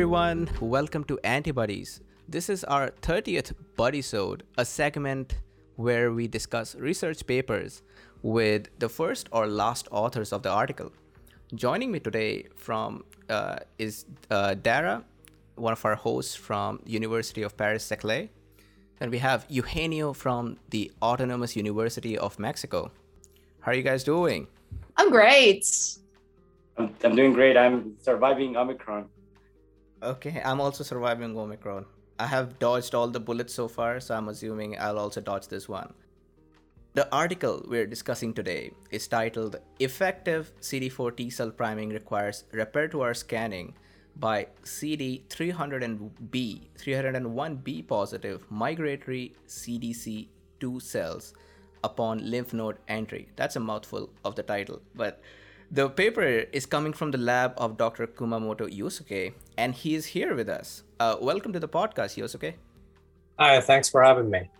everyone. Welcome to Antibodies. This is our 30th Bodysode, a segment where we discuss research papers with the first or last authors of the article. Joining me today from uh, is uh, Dara, one of our hosts from University of Paris Saclay, and we have Eugenio from the Autonomous University of Mexico. How are you guys doing? I'm great. I'm, I'm doing great. I'm surviving Omicron. Okay, I'm also surviving Omicron. I have dodged all the bullets so far, so I'm assuming I'll also dodge this one. The article we're discussing today is titled Effective CD4 T cell priming requires repertoire scanning by CD300B, 301B positive migratory CDC2 cells upon lymph node entry. That's a mouthful of the title, but the paper is coming from the lab of Dr. Kumamoto Yosuke, and he is here with us. Uh, welcome to the podcast, Yosuke. Hi, thanks for having me.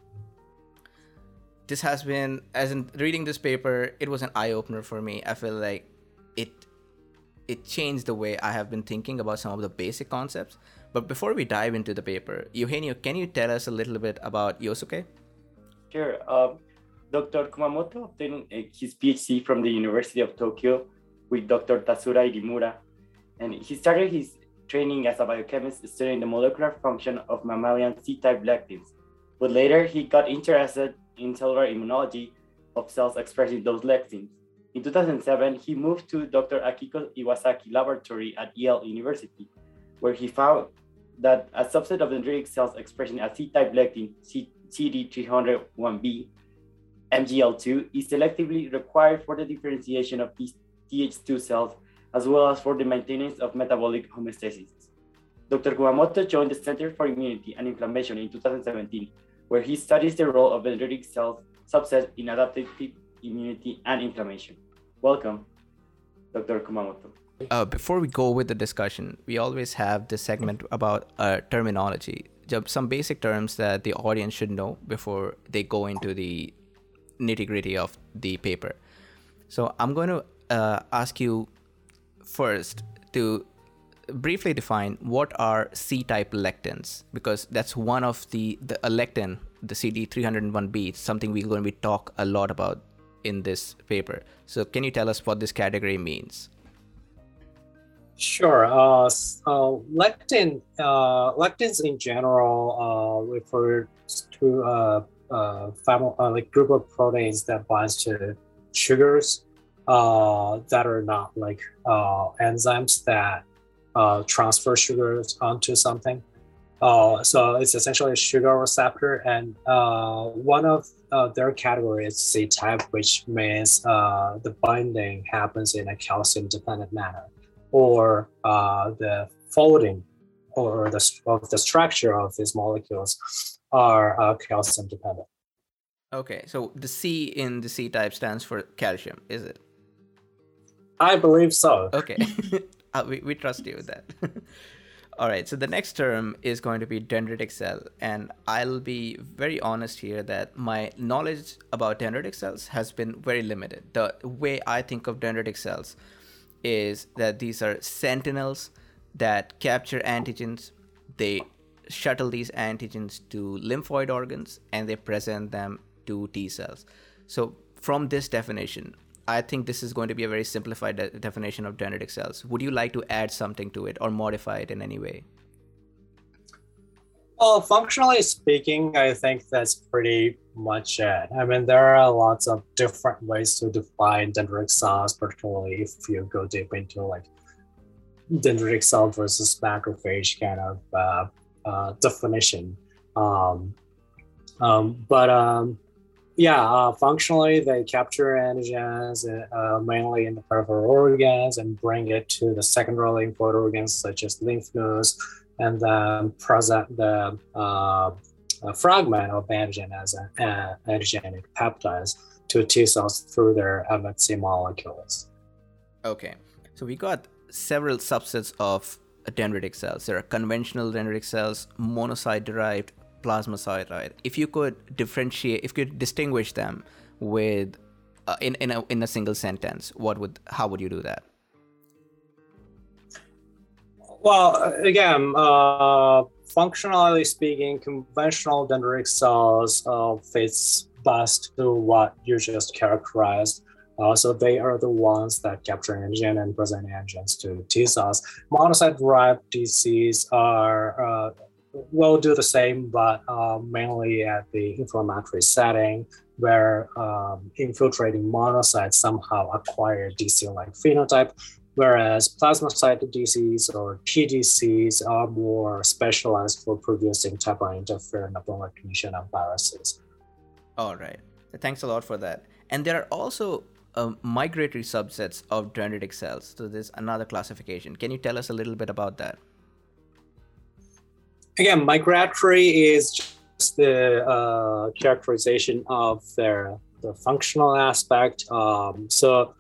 This has been, as in reading this paper, it was an eye opener for me. I feel like it it changed the way I have been thinking about some of the basic concepts. But before we dive into the paper, Eugenio, can you tell us a little bit about Yosuke? Sure. Um, Dr. Kumamoto obtained uh, his PhD from the University of Tokyo with Dr. Tatsura Irimura, and he started his training as a biochemist studying the molecular function of mammalian C-type lectins. But later, he got interested in cellular immunology of cells expressing those lectins. In 2007, he moved to Dr. Akiko Iwasaki laboratory at Yale University, where he found that a subset of dendritic cells expressing a C-type lectin, CD301B, MGL2, is selectively required for the differentiation of these Th2 cells, as well as for the maintenance of metabolic homeostasis. Dr. Kumamoto joined the Center for Immunity and Inflammation in 2017, where he studies the role of dendritic cells subset in adaptive immunity and inflammation. Welcome, Dr. Kumamoto. Uh, before we go with the discussion, we always have this segment about uh, terminology, some basic terms that the audience should know before they go into the nitty gritty of the paper. So I'm going to uh, ask you first to briefly define what are C-type lectins because that's one of the the lectin, the CD301B, something we're going to be talk a lot about in this paper. So can you tell us what this category means? Sure. Uh, uh, lectin, uh, lectins in general uh, refer to a, a family, like group of proteins that binds to sugars uh, that are not like uh, enzymes that uh, transfer sugars onto something. Uh, so it's essentially a sugar receptor, and uh, one of uh, their categories is C type, which means the binding happens in a calcium-dependent manner, or the folding or the of the structure of these molecules are calcium-dependent. Okay, so the C in the C type stands for calcium, is it? I believe so. Okay. uh, we, we trust you with that. All right. So the next term is going to be dendritic cell. And I'll be very honest here that my knowledge about dendritic cells has been very limited. The way I think of dendritic cells is that these are sentinels that capture antigens. They shuttle these antigens to lymphoid organs and they present them to T cells. So, from this definition, I think this is going to be a very simplified de- definition of dendritic cells. Would you like to add something to it or modify it in any way? Well, functionally speaking, I think that's pretty much it. I mean, there are lots of different ways to define dendritic cells, particularly if you go deep into like dendritic cell versus macrophage kind of uh, uh, definition. Um, um, but um, yeah, uh, functionally they capture antigens uh, mainly in the peripheral organs and bring it to the secondary lymphoid organs such as lymph nodes, and then present the uh, fragment of antigen as an antigenic peptides to T cells through their MHC molecules. Okay, so we got several subsets of dendritic cells. There are conventional dendritic cells, monocyte derived, plasmacytoid. If you could differentiate, if you could distinguish them with uh, in in a, in a single sentence, what would how would you do that? Well, again, uh, functionally speaking, conventional dendritic cells uh, fits best to what you just characterized. Uh, so they are the ones that capture antigen and present antigens to T cells. Monocyte-derived DCs are uh, will do the same, but uh, mainly at the inflammatory setting, where um, infiltrating monocytes somehow acquire DC-like phenotype, whereas plasmacyte DCs or PDCs are more specialized for producing type I interferon upon recognition of viruses. All right. Thanks a lot for that. And there are also uh, migratory subsets of dendritic cells. So there's another classification. Can you tell us a little bit about that? Again, migratory is just the uh, characterization of their the functional aspect. Um, so,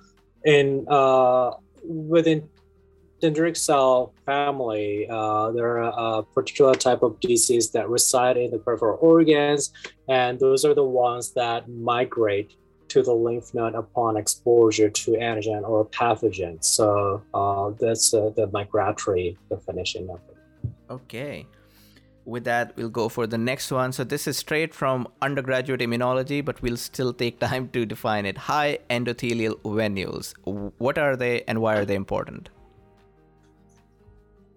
in uh, within dendritic cell family, uh, there are a particular type of DCs that reside in the peripheral organs, and those are the ones that migrate to the lymph node upon exposure to antigen or pathogen. So uh, that's uh, the migratory definition of it. Okay. With that, we'll go for the next one. So this is straight from undergraduate immunology, but we'll still take time to define it. High endothelial venules. What are they and why are they important?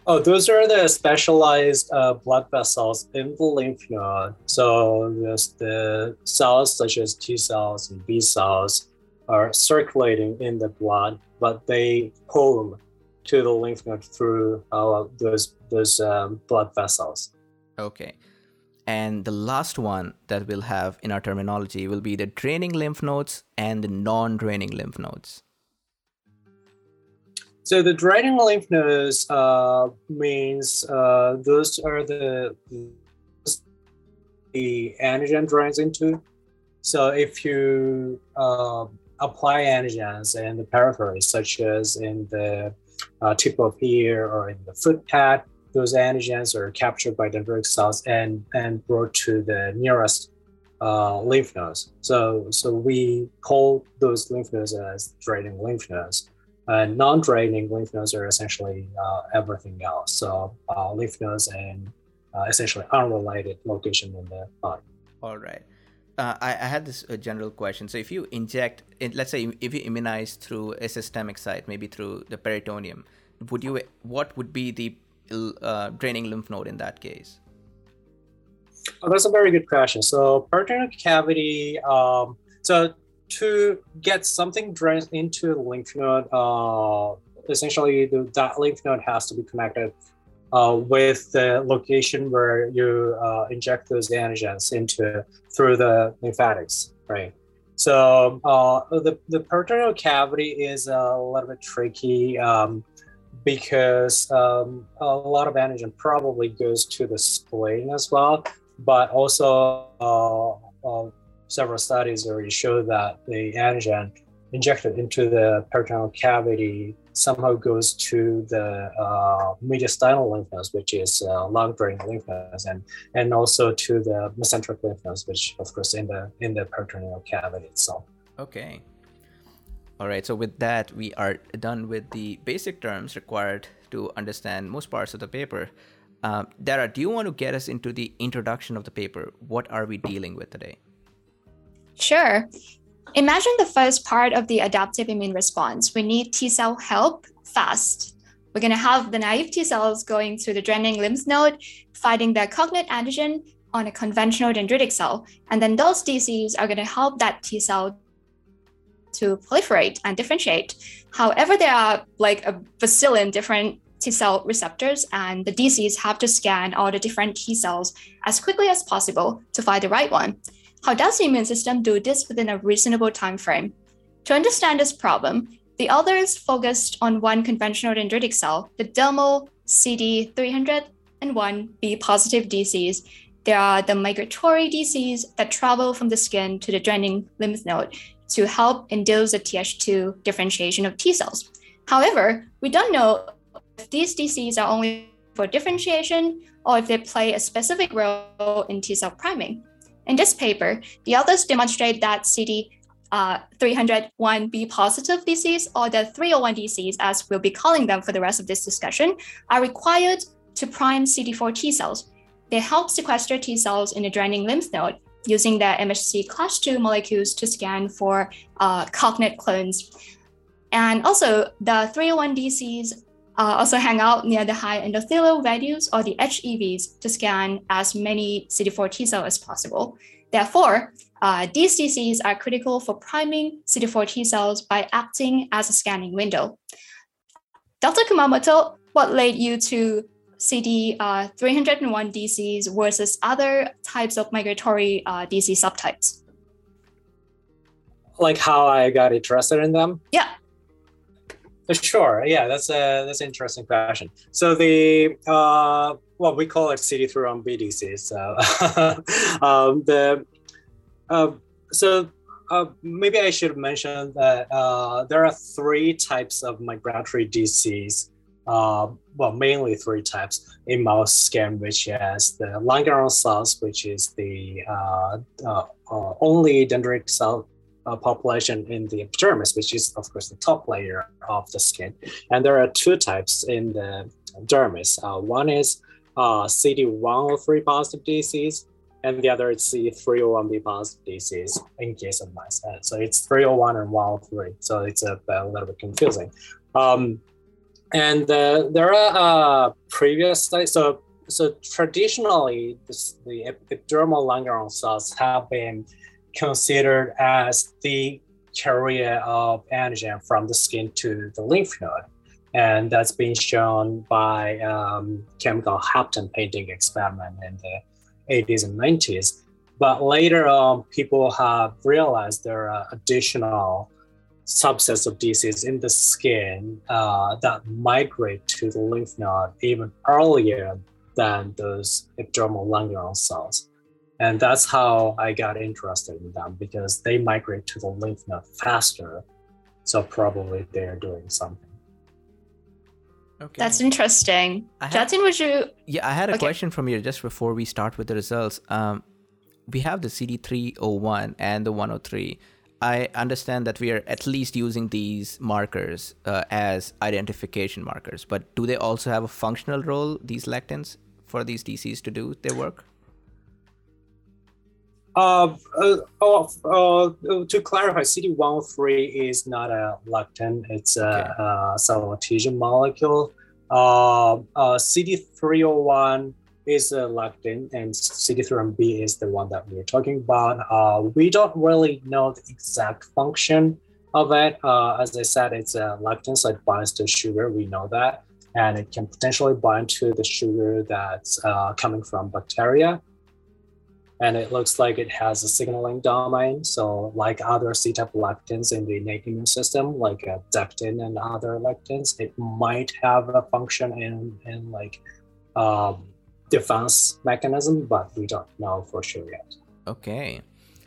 Oh, those are the specialized uh, blood vessels in the lymph node. So there's the cells such as T cells and B cells are circulating in the blood, but they home to the lymph node through uh, those those um, blood vessels. Okay. And the last one that we'll have in our terminology will be the draining lymph nodes and the non-draining lymph nodes. So the draining lymph nodes uh, means uh, those are the the antigen drains into. So if you uh, apply antigens in the periphery, such as in the uh, tip of ear or in the foot pad, those antigens are captured by dendritic cells and and brought to the nearest uh, lymph nodes. So so we call those lymph nodes as draining lymph nodes. Uh, non-draining lymph nodes are essentially uh, everything else. So uh, lymph nodes and uh, essentially unrelated location in the body. All right. Uh, I, I, had this general question. So if you inject, let's say, if you immunize through a systemic site, maybe through the peritoneum, would you? What would be the draining lymph node in that case? Oh, that's a very good question. So peritoneal cavity. Um, so to get something drained into the lymph node, uh, essentially the, that lymph node has to be connected uh, with the location where you uh, inject those antigens into through the lymphatics, right? So uh, the, the peritoneal cavity is a little bit tricky um, because um, a lot of antigen probably goes to the spleen as well, but also uh, uh, several studies already show that the antigen injected into the peritoneal cavity somehow goes to the uh, mediastinal lymph nodes, which is uh, long draining lymph nodes, and and also to the mesenteric lymph nodes, which of course in the in the peritoneal cavity itself. Okay. All right. So with that, we are done with the basic terms required to understand most parts of the paper. Uh, Dara, do you want to get us into the introduction of the paper? What are we dealing with today? Sure. Imagine the first part of the adaptive immune response. We need T cell help fast. We're going to have the naive T cells going through the draining lymph node, fighting their cognate antigen on a conventional dendritic cell. And then those DCs are going to help that T cell to proliferate and differentiate. However, there are like a bazillion different T cell receptors, and the DCs have to scan all the different T cells as quickly as possible to find the right one. How does the immune system do this within a reasonable time frame? To understand this problem, the authors focused on one conventional dendritic cell, the dermal CD301B positive DCs. There are the migratory DCs that travel from the skin to the draining lymph node to help induce the Th2 differentiation of T cells. However, we don't know if these DCs are only for differentiation or if they play a specific role in T cell priming. In this paper, the authors demonstrate that CD uh, 301B positive DCs, or the 301 DCs, as we'll be calling them for the rest of this discussion, are required to prime CD4 T cells. They help sequester T cells in the draining lymph node using their MHC class 2 molecules to scan for uh, cognate clones. And also, the 301 DCs uh, also hang out near the high endothelial values or the HEVs to scan as many CD4 T cells as possible. Therefore, uh, these DCs are critical for priming CD4 T cells by acting as a scanning window. Dr. Kumamoto, what led you to CD uh, 301 DCs versus other types of migratory uh, DC subtypes? Like how I got interested in them? Yeah. Sure. Yeah, that's a that's an interesting question. So the uh, well, we call it CD3 BDC. So um, the uh, so uh, maybe I should mention that uh, there are three types of migratory DCs. Uh, well, mainly three types in mouse scan, which is the Langerhans cells, which is the uh, uh, uh, only dendritic cell uh, population in the epidermis, which is of course the top layer of the skin. And there are two types in the dermis. Uh, one is uh, CD103 positive DCs, and the other is CD301B positive DCs in case of mice. so it's 301 and 103. So it's a, a little bit confusing. Um, and uh, there are uh, previous studies. So so traditionally, this, the epidermal Langerhans cells have been considered as the carrier of antigen from the skin to the lymph node. And that's been shown by um, chemical hapten painting experiment in the 80s and 90s. But later on, people have realized there are additional subsets of DCs in the skin uh, that migrate to the lymph node even earlier than those epidermal Langerhans cells. And that's how I got interested in them because they migrate to the lymph node faster. So probably they're doing something. Okay. That's interesting. I had- Jatin, would you? Yeah, I had a Okay. question from you just before we start with the results. Um, we have the CD301 and the 103. I understand that we are at least using these markers uh, as identification markers, but do they also have a functional role, these lectins, for these DCs to do their work? Uh, uh, oh, uh, to clarify, CD103 is not a lectin, it's a, Okay. a adhesion molecule. Uh, uh, CD301 is a lectin, and CD301B is the one that we're talking about. Uh, we don't really know the exact function of it. Uh, as I said, it's a lectin, so it binds to sugar, we know that. And it can potentially bind to the sugar that's uh, coming from bacteria and it looks like it has a signaling domain. So, like other C-type lectins in the innate immune system, like uh, dectin and other lectins, it might have a function in in like um, defense mechanism, but we don't know for sure yet. Okay.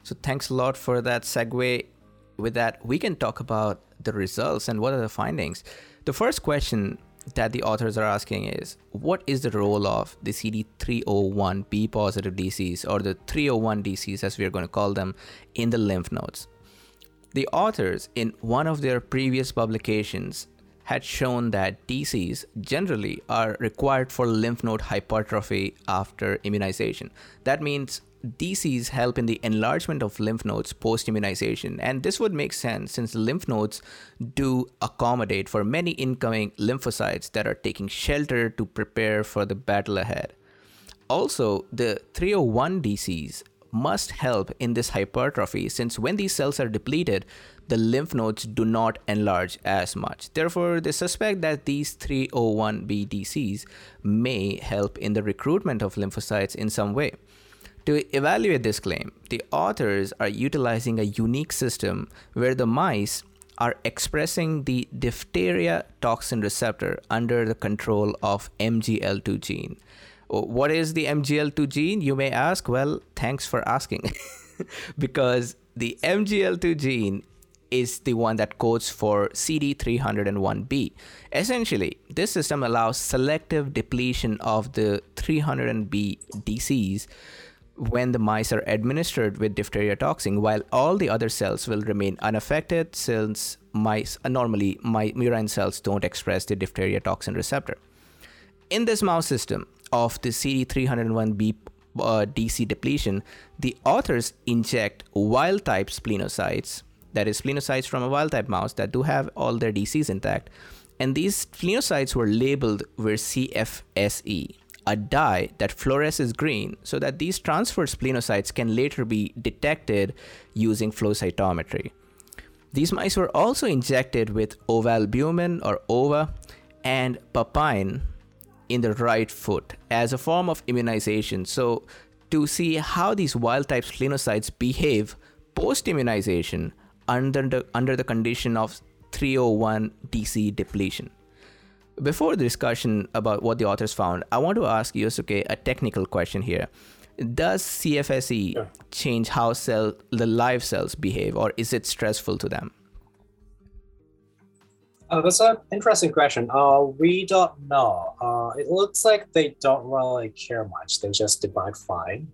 So thanks a lot for that segue. With that, we can talk about the results and what are the findings. The first question that the authors are asking is what is the role of the CD301B positive DCs or the 301 DCs as we are going to call them in the lymph nodes? The authors, in one of their previous publications, had shown that DCs generally are required for lymph node hypertrophy after immunization. That means DCs help in the enlargement of lymph nodes post immunization, and this would make sense since lymph nodes do accommodate for many incoming lymphocytes that are taking shelter to prepare for the battle ahead. Also, the 301 DCs must help in this hypertrophy since when these cells are depleted, the lymph nodes do not enlarge as much. Therefore, they suspect that these 301B DCs may help in the recruitment of lymphocytes in some way. To evaluate this claim, the authors are utilizing a unique system where the mice are expressing the diphtheria toxin receptor under the control of MGL2 gene. What is the MGL2 gene, you may ask? Well, thanks for asking. because the MGL2 gene is the one that codes for CD301B. Essentially, this system allows selective depletion of the 300B DCs when the mice are administered with diphtheria toxin, while all the other cells will remain unaffected since mice uh, normally my murine cells don't express the diphtheria toxin receptor. In this mouse system of the CD301B uh, DC depletion, the authors inject wild type splenocytes, that is, splenocytes from a wild type mouse that do have all their DCs intact. And these splenocytes were labeled with CFSE, a dye that fluoresces green, so that these transferred splenocytes can later be detected using flow cytometry. These mice were also injected with ovalbumin or OVA and papain in the right foot as a form of immunization. So, to see how these wild type splenocytes behave post immunization under the, under the condition of 301 DC depletion. Before the discussion about what the authors found, I want to ask Yosuke a technical question here. Does CFSE Sure. change how cell the live cells behave, or is it stressful to them? Oh, that's an interesting question. Uh, we don't know. Uh, it looks like they don't really care much. They just divide fine.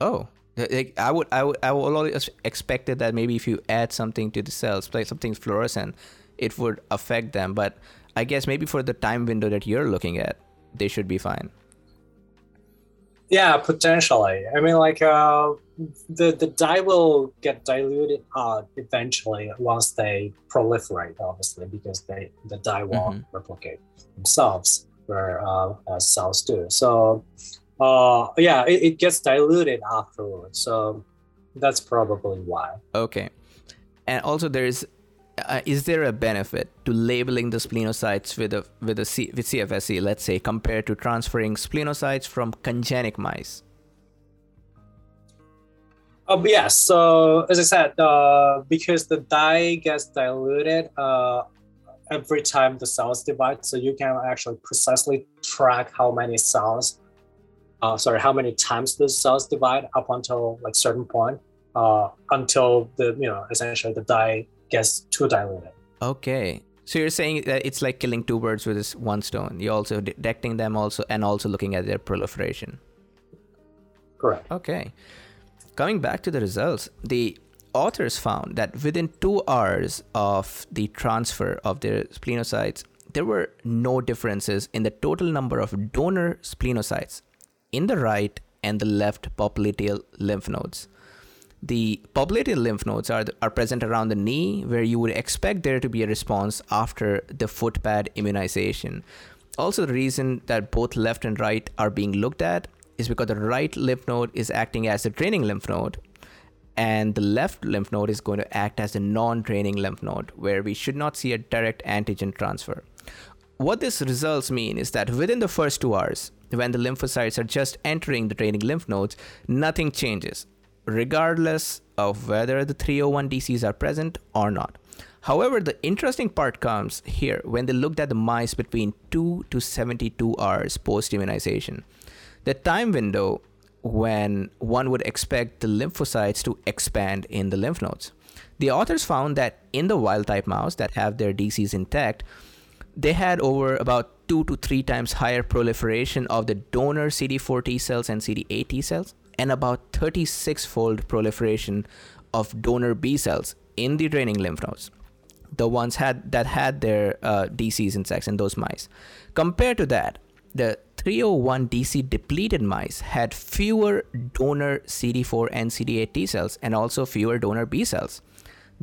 Oh, like I would, I would, I would always expected that maybe if you add something to the cells, like something fluorescent, it would affect them. But I guess maybe for the time window that you're looking at, they should be fine. Yeah, potentially. I mean, like uh, the the dye will get diluted out eventually once they proliferate, obviously, because they the dye won't Mhm. replicate themselves where uh, as cells do. So, uh, yeah, it, it gets diluted afterwards. So that's probably why. Okay, and also there is, uh, is there a benefit to labeling the splenocytes with a with a C, with CFSE, let's say, compared to transferring splenocytes from congenic mice? Uh, yes. So as I said, uh, because the dye gets diluted uh, every time the cells divide, so you can actually precisely track how many cells, uh, sorry, how many times the cells divide up until like certain point, uh, until the you know essentially the dye gets too diluted. Okay. So you're saying that it's like killing two birds with this one stone. You're also detecting them also and also looking at their proliferation. Correct. Okay. Coming back to the results, the authors found that within two hours of the transfer of their splenocytes, there were no differences in the total number of donor splenocytes in the right and the left popliteal lymph nodes. The popliteal lymph nodes are, are present around the knee, where you would expect there to be a response after the foot pad immunization. Also, the reason that both left and right are being looked at is because the right lymph node is acting as the draining lymph node, and the left lymph node is going to act as a non draining lymph node, where we should not see a direct antigen transfer. What this results mean is that within the first two hours, when the lymphocytes are just entering the draining lymph nodes, nothing changes, regardless of whether the 301 DCs are present or not. However, the interesting part comes here when they looked at the mice between 2 to 72 hours post immunization. The time window when one would expect the lymphocytes to expand in the lymph nodes. The authors found that in the wild type mouse that have their DCs intact, they had over about two to three times higher proliferation of the donor CD4 T cells and CD8 T cells, and about 36 fold proliferation of donor B cells in the draining lymph nodes. The ones had that had their uh, DCs intact in those mice. Compared to that, the 301 DC depleted mice had fewer donor CD4 and CD8 T cells and also fewer donor B cells.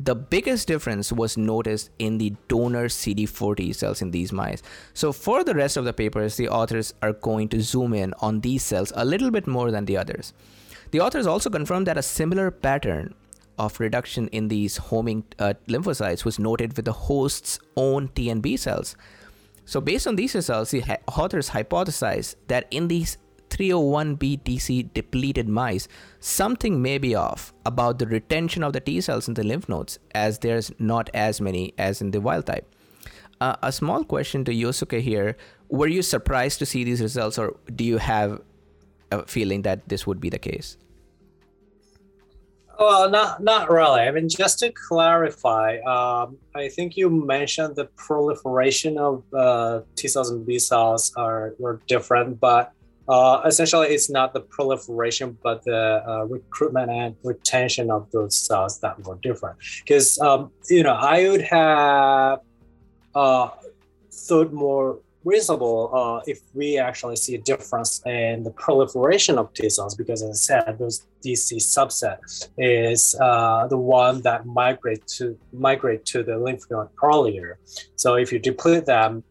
The biggest difference was noticed in the donor CD4 T cells in these mice. So, for the rest of the papers, the authors are going to zoom in on these cells a little bit more than the others. The authors also confirmed that a similar pattern of reduction in these homing uh, lymphocytes was noted with the host's own T and B cells. So, based on these results, the authors hypothesized that in these 301B DC depleted mice, something may be off about the retention of the T cells in the lymph nodes, as there's not as many as in the wild type. Uh, a small question to Yosuke here Were you surprised to see these results, or do you have a feeling that this would be the case? Well, not not really. I mean, just to clarify, um, I think you mentioned the proliferation of uh, T cells and B cells are were different, but uh, essentially it's not the proliferation but the uh, recruitment and retention of those cells that were different because um, you know i would have uh, thought more reasonable uh, if we actually see a difference in the proliferation of T cells, because as I said, those DC subset is uh, the one that migrate to migrate to the lymph node earlier. So if you deplete them,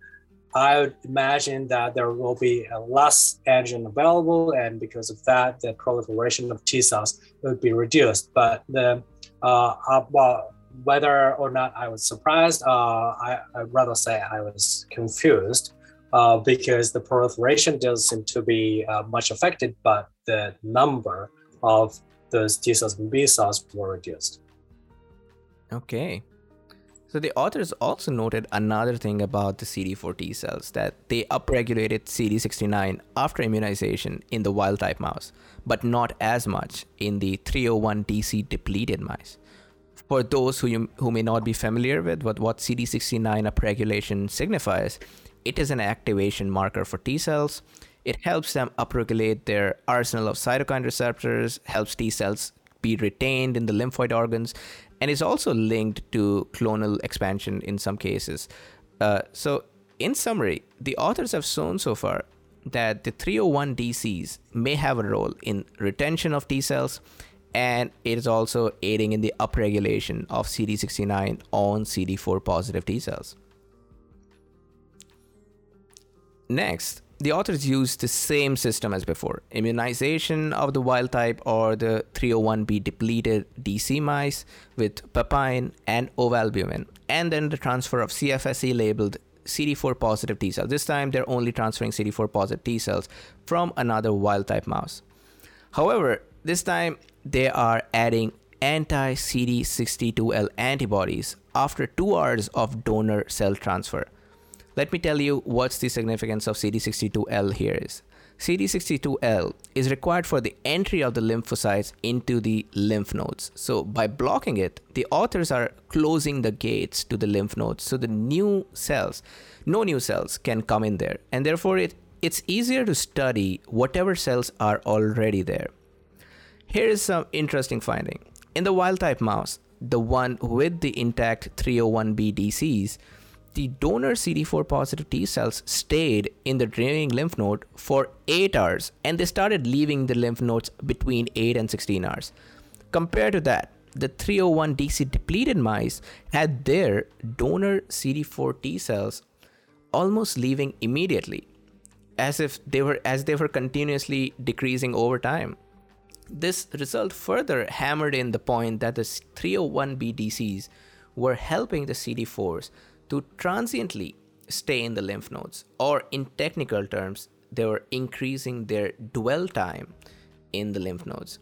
I would imagine that there will be less antigen available, and because of that, the proliferation of T cells would be reduced. But the uh, uh well, whether or not I was surprised, uh, I, would rather say I was confused uh, because the proliferation does seem to be uh, much affected, but the number of those T cells and B cells were reduced. Okay. So the authors also noted another thing about the CD4 T cells that they upregulated CD69 after immunization in the wild type mouse, but not as much in the 301 DC depleted mice. For those who, you, who may not be familiar with what, what CD69 upregulation signifies, it is an activation marker for T cells. It helps them upregulate their arsenal of cytokine receptors, helps T cells be retained in the lymphoid organs, and is also linked to clonal expansion in some cases. Uh, so, in summary, the authors have shown so far that the 301 DCs may have a role in retention of T cells, and it is also aiding in the upregulation of CD69 on CD4 positive T cells. Next, the authors used the same system as before immunization of the wild type or the 301b depleted DC mice with papain and ovalbumin, and then the transfer of CFSE labeled CD4 positive T cells. This time they're only transferring CD4 positive T cells from another wild type mouse. However, this time they are adding anti CD62L antibodies after two hours of donor cell transfer. Let me tell you what's the significance of CD62L here is. CD62L is required for the entry of the lymphocytes into the lymph nodes. So by blocking it, the authors are closing the gates to the lymph nodes so the new cells, no new cells can come in there. And therefore it, it's easier to study whatever cells are already there. Here is some interesting finding. In the wild type mouse, the one with the intact 301B DCs, the donor CD4 positive T cells stayed in the draining lymph node for 8 hours and they started leaving the lymph nodes between 8 and 16 hours. Compared to that, the 301 DC depleted mice had their donor CD4 T cells almost leaving immediately as if they were as they were continuously decreasing over time. This result further hammered in the point that the 301B DCs were helping the CD4s to transiently stay in the lymph nodes, or in technical terms, they were increasing their dwell time in the lymph nodes.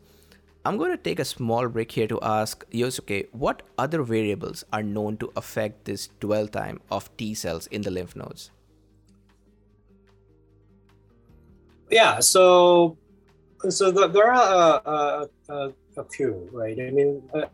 I'm going to take a small break here to ask Yosuke what other variables are known to affect this dwell time of T cells in the lymph nodes. Yeah, so so the, there are uh, uh, a few, right? I mean, uh,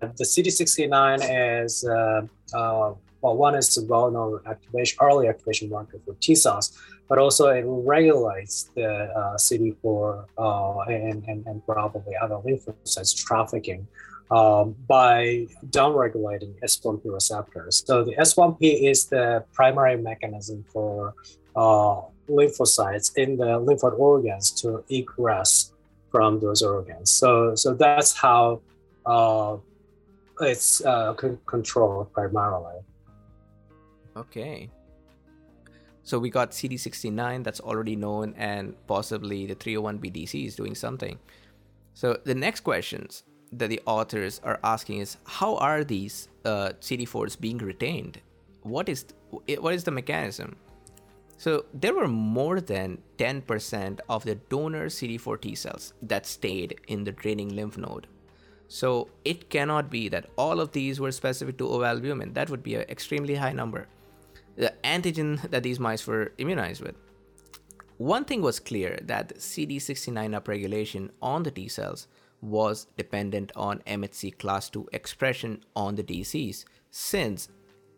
the CD69 is uh, uh, well, one is the well-known activation, early activation marker for T cells, but also it regulates the uh, CD4 uh, and, and, and probably other lymphocytes trafficking um, by downregulating S1P receptors. So the S1P is the primary mechanism for uh, lymphocytes in the lymphoid organs to egress from those organs. So, so that's how uh, it's uh, c- controlled primarily. Okay. So we got CD69 that's already known, and possibly the 301BDC is doing something. So the next questions that the authors are asking is how are these uh, CD4s being retained? What is what is the mechanism? So there were more than 10% of the donor CD4 T cells that stayed in the draining lymph node. So it cannot be that all of these were specific to ovalbumin. That would be an extremely high number the antigen that these mice were immunized with. One thing was clear that CD69 upregulation on the T cells was dependent on MHC class II expression on the DCs, since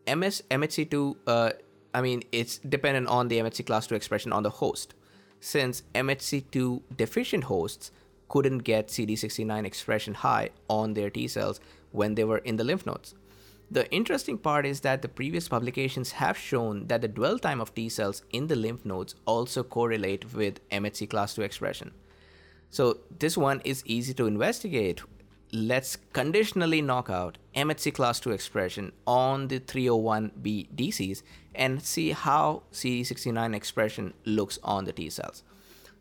MS, MHC2, uh, I mean, it's dependent on the MHC class II expression on the host. since MHC2 deficient hosts couldn't get CD69 expression high on their T cells when they were in the lymph nodes. The interesting part is that the previous publications have shown that the dwell time of T cells in the lymph nodes also correlate with MHC class 2 expression. So this one is easy to investigate. Let's conditionally knock out MHC class 2 expression on the 301B DCs and see how CD69 expression looks on the T cells.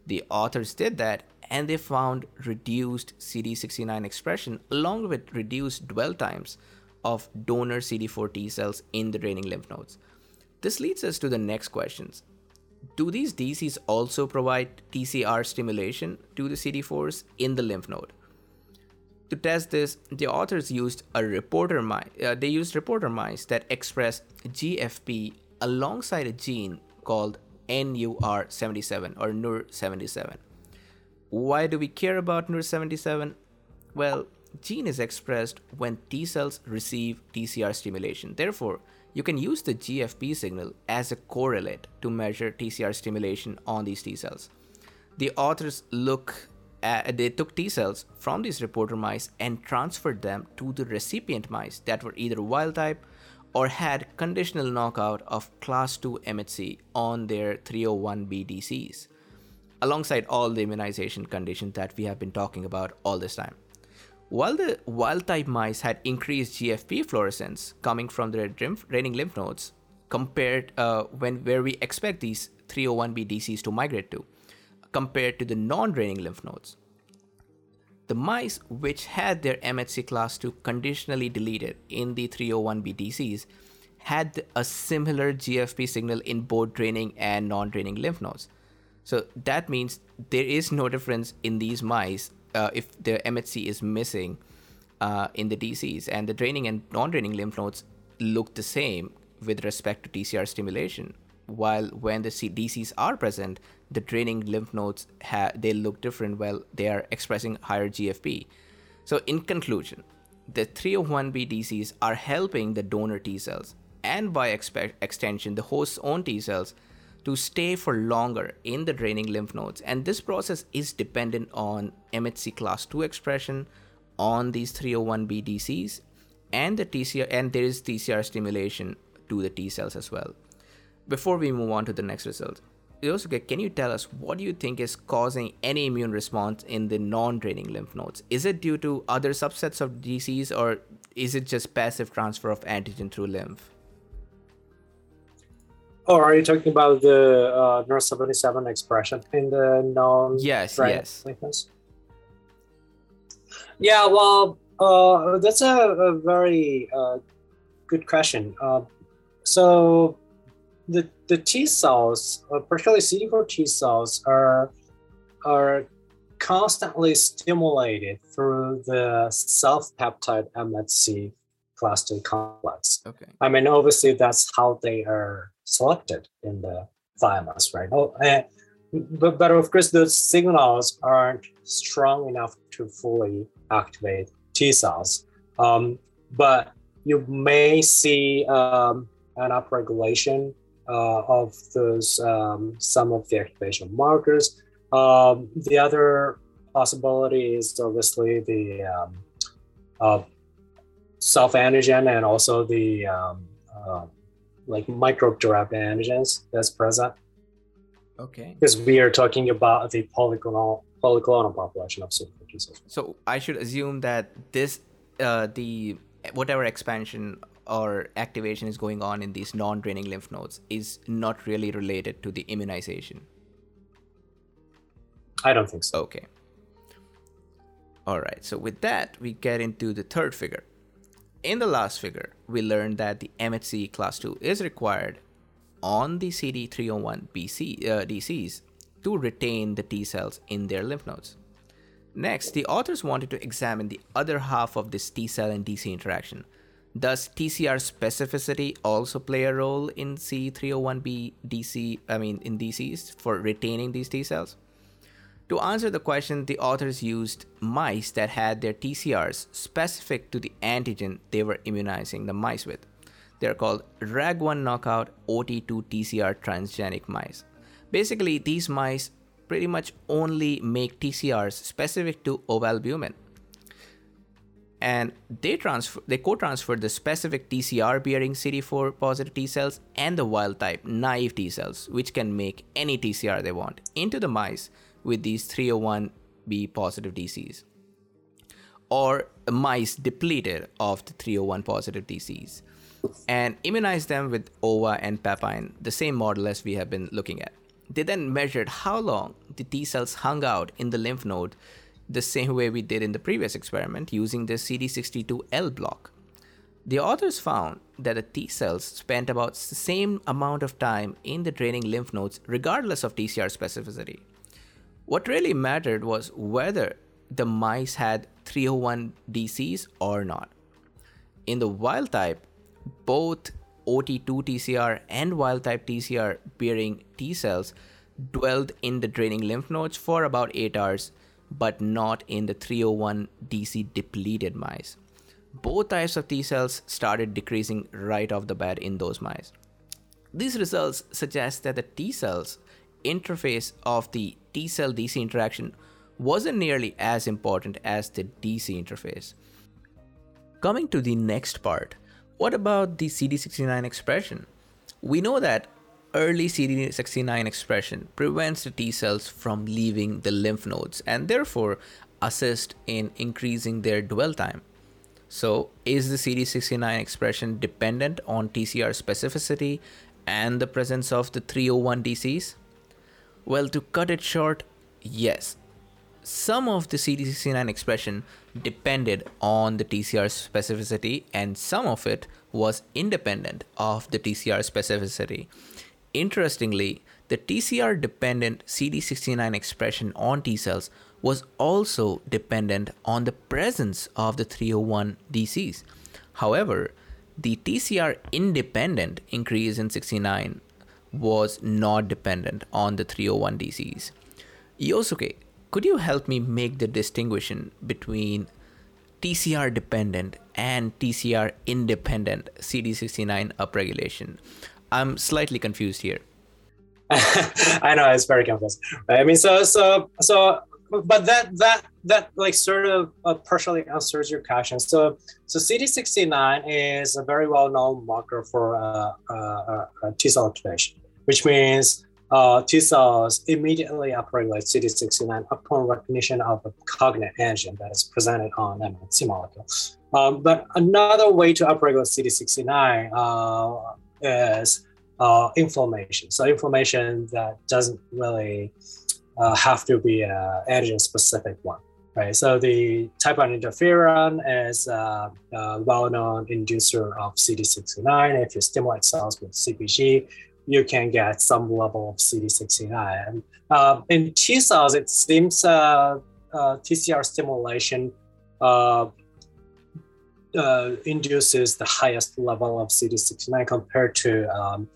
The authors did that and they found reduced CD69 expression along with reduced dwell times of donor CD4 T cells in the draining lymph nodes. This leads us to the next questions. Do these DCs also provide TCR stimulation to the CD4s in the lymph node? To test this, the authors used a reporter mice. Uh, they used reporter mice that express GFP alongside a gene called NUR77 or NUR77. Why do we care about NUR77? Well, gene is expressed when T cells receive TCR stimulation. Therefore, you can use the GFP signal as a correlate to measure TCR stimulation on these T cells. The authors look at, they took T cells from these reporter mice and transferred them to the recipient mice that were either wild type or had conditional knockout of class 2 MHC on their 301B DCs, alongside all the immunization conditions that we have been talking about all this time. While the wild type mice had increased GFP fluorescence coming from their draining lymph nodes compared uh, when where we expect these 301B DCs to migrate to, compared to the non-draining lymph nodes. The mice which had their MHC class 2 conditionally deleted in the 301B DCs had a similar GFP signal in both draining and non-draining lymph nodes. So that means there is no difference in these mice uh, if the MHC is missing uh, in the DCs, and the draining and non-draining lymph nodes look the same with respect to TCR stimulation. While when the DCs are present, the draining lymph nodes ha- they look different. While they are expressing higher GFP. So in conclusion, the 301B DCs are helping the donor T cells and by expe- extension the host's own T cells to stay for longer in the draining lymph nodes. And this process is dependent on MHC class 2 expression on these 301B DCs and the TCR and there is TCR stimulation to the T cells as well. Before we move on to the next result, Yosuke, can you tell us what do you think is causing any immune response in the non-draining lymph nodes? Is it due to other subsets of DCs or is it just passive transfer of antigen through lymph? Oh, are you talking about the uh, NUR77 expression in the non? Yes, yes. Lymphomas? Yeah, well, uh, that's a, a very uh, good question. Uh, so, the the T cells, uh, particularly CD4 T cells, are are constantly stimulated through the self peptide MHC class 2 complex. Okay. I mean, obviously, that's how they are selected in the thymus, right? Oh, and, but, but of course, those signals aren't strong enough to fully activate T cells. Um, but you may see um, an upregulation uh, of those um, some of the activation markers. Um, the other possibility is obviously the um, uh, self antigen and also the um, uh, like microbe derived antigens that's present. Okay. Because we are talking about the polyclonal polyclonal population of super So I should assume that this uh, the whatever expansion or activation is going on in these non-draining lymph nodes is not really related to the immunization. I don't think so. Okay. All right. So with that, we get into the third figure. In the last figure, we learned that the MHC class 2 is required on the CD301 BC, uh, DCs to retain the T cells in their lymph nodes. Next, the authors wanted to examine the other half of this T cell and DC interaction. Does TCR specificity also play a role in C301B DC, I mean in DCs for retaining these T cells? To answer the question, the authors used mice that had their TCRs specific to the antigen they were immunizing the mice with. They're called RAG1 knockout OT2 TCR transgenic mice. Basically, these mice pretty much only make TCRs specific to ovalbumin. And they transfer they co-transferred the specific TCR bearing CD4 positive T cells and the wild type naive T cells, which can make any TCR they want, into the mice with these 301B positive DCs. Or mice depleted of the 301 positive DCs and immunize them with OVA and papain, the same model as we have been looking at. They then measured how long the T cells hung out in the lymph node the same way we did in the previous experiment using the CD62L block. The authors found that the T cells spent about the same amount of time in the draining lymph nodes regardless of TCR specificity. What really mattered was whether the mice had 301 DCs or not. In the wild type, both OT2 TCR and wild type TCR bearing T cells dwelled in the draining lymph nodes for about 8 hours, but not in the 301 DC depleted mice. Both types of T cells started decreasing right off the bat in those mice. These results suggest that the T cells interface of the T cell DC interaction wasn't nearly as important as the DC interface. Coming to the next part, what about the CD69 expression? We know that early CD69 expression prevents the T cells from leaving the lymph nodes and therefore assist in increasing their dwell time. So, is the CD69 expression dependent on TCR specificity and the presence of the 301 DCs? Well, to cut it short, yes. Some of the CD69 expression depended on the TCR specificity, and some of it was independent of the TCR specificity. Interestingly, the TCR dependent CD69 expression on T cells was also dependent on the presence of the 301 DCs. However, the TCR independent increase in 69 was not dependent on the 301 DCs. Yosuke, could you help me make the distinction between TCR dependent and TCR independent CD69 upregulation? I'm slightly confused here. I know it's very confusing. I mean, so so so, but that that that like sort of uh, partially answers your question. So so CD69 is a very well known marker for uh, uh, uh T cell activation, which means uh, T cells immediately upregulate CD69 upon recognition of a cognate antigen that is presented on MHC molecule. Um, but another way to upregulate CD69 uh, is uh, inflammation. So inflammation that doesn't really uh, have to be an antigen specific one. Right, so the type 1 interferon is a, a well-known inducer of CD69. If you stimulate cells with CpG, you can get some level of CD69. And, uh, in T cells, it seems uh, uh, TCR stimulation uh, uh, induces the highest level of CD69 compared to um,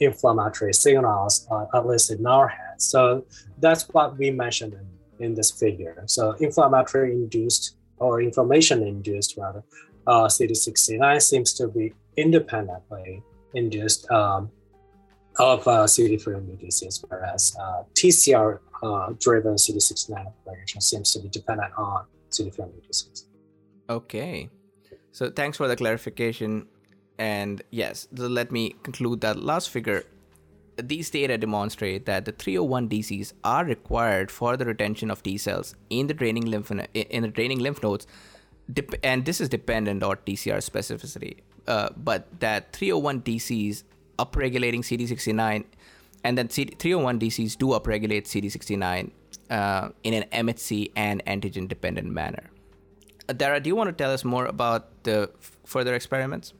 inflammatory signals, uh, at least in our hands. So that's what we mentioned in, in this figure. So inflammatory induced or inflammation induced rather, CD69 seems to be independently induced um, of uh, CD3 disease, whereas uh, TCR uh, driven CD69 variation seems to be dependent on CD3 disease. Okay. So thanks for the clarification. And yes, let me conclude that last figure. These data demonstrate that the 301 DCs are required for the retention of T cells in the draining lymph in the draining lymph nodes, and this is dependent on TCR specificity. Uh, but that 301 DCs upregulating CD69, and then CD- 301 DCs do upregulate CD69 uh, in an MHC and antigen dependent manner. Uh, Dara, do you want to tell us more about the f- further experiments?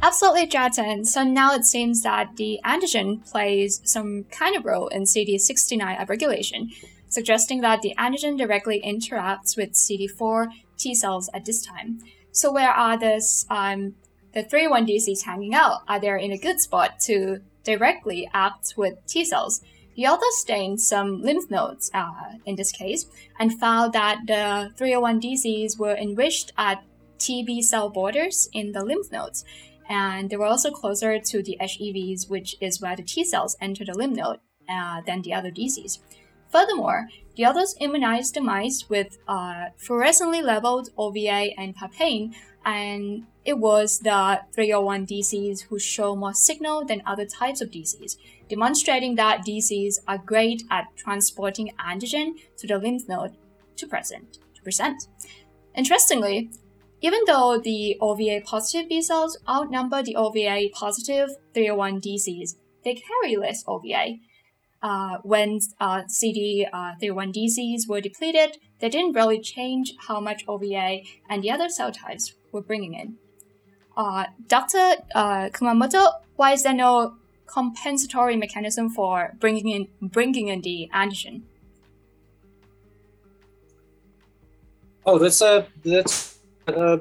Absolutely, Jatin. So now it seems that the antigen plays some kind of role in CD69 upregulation, suggesting that the antigen directly interacts with CD4 T cells at this time. So where are these um, the 3-1 DCs hanging out are there in a good spot to directly act with T cells. The author stained some lymph nodes uh, in this case and found that the 301 DCs were enriched at TB cell borders in the lymph nodes, and they were also closer to the HEVs, which is where the T cells enter the lymph node, uh, than the other DCs. Furthermore, the others immunized the mice with uh, fluorescently labeled OVA and papain, and it was the 301 DCs who show more signal than other types of DCs, demonstrating that DCs are great at transporting antigen to the lymph node to present to present. Interestingly, even though the OVA positive B cells outnumber the OVA positive 301 DCs, they carry less OVA. Uh, when uh, CD301 uh, DCs were depleted, they didn't really change how much OVA and the other cell types were bringing in. Uh, Dr. Uh, Kumamoto, why is there no compensatory mechanism for bringing in bringing in the antigen? Oh, that's a that's a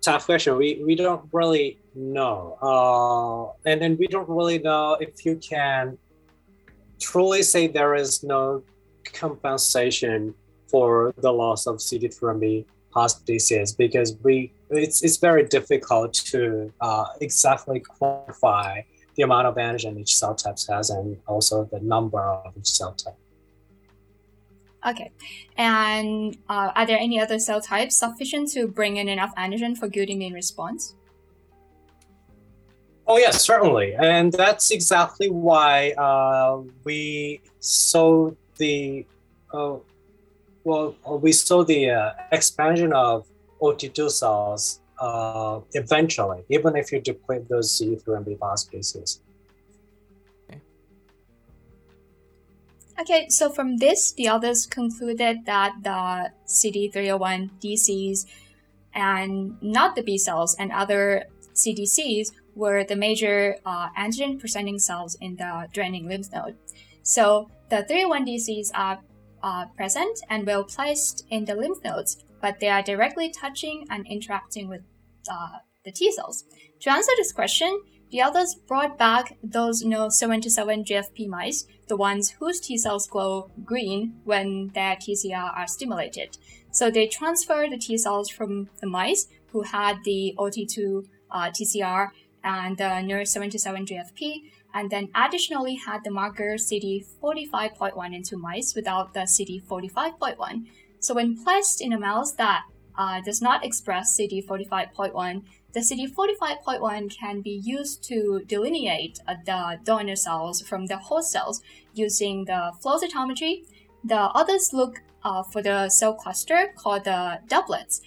tough question. We we don't really know, uh, and and we don't really know if you can truly say there is no compensation for the loss of CD3 host disease because we it's it's very difficult to uh, exactly quantify the amount of antigen each cell type has and also the number of each cell type. Okay, and uh, are there any other cell types sufficient to bring in enough antigen for good immune response? Oh yes, certainly, and that's exactly why uh, we saw the uh, well, we saw the uh, expansion of OT2 cells uh, eventually, even if you deplete those CD3 and B phosphases. Okay. okay, so from this, the others concluded that the CD301 DCs and not the B cells and other CDCs were the major uh, antigen presenting cells in the draining lymph node. So the 301 DCs are uh, present and well placed in the lymph nodes, but they are directly touching and interacting with uh, the T cells. To answer this question, the others brought back those no 77 GFP mice, the ones whose T cells glow green when their TCR are stimulated. So they transferred the T cells from the mice who had the OT2 uh, TCR and the NR77 GFP, and then additionally had the marker CD45.1 into mice without the CD45.1. So when placed in a mouse that uh, does not express CD45.1, the CD45.1 can be used to delineate uh, the donor cells from the host cells using the flow cytometry. The others look uh, for the cell cluster called the doublets.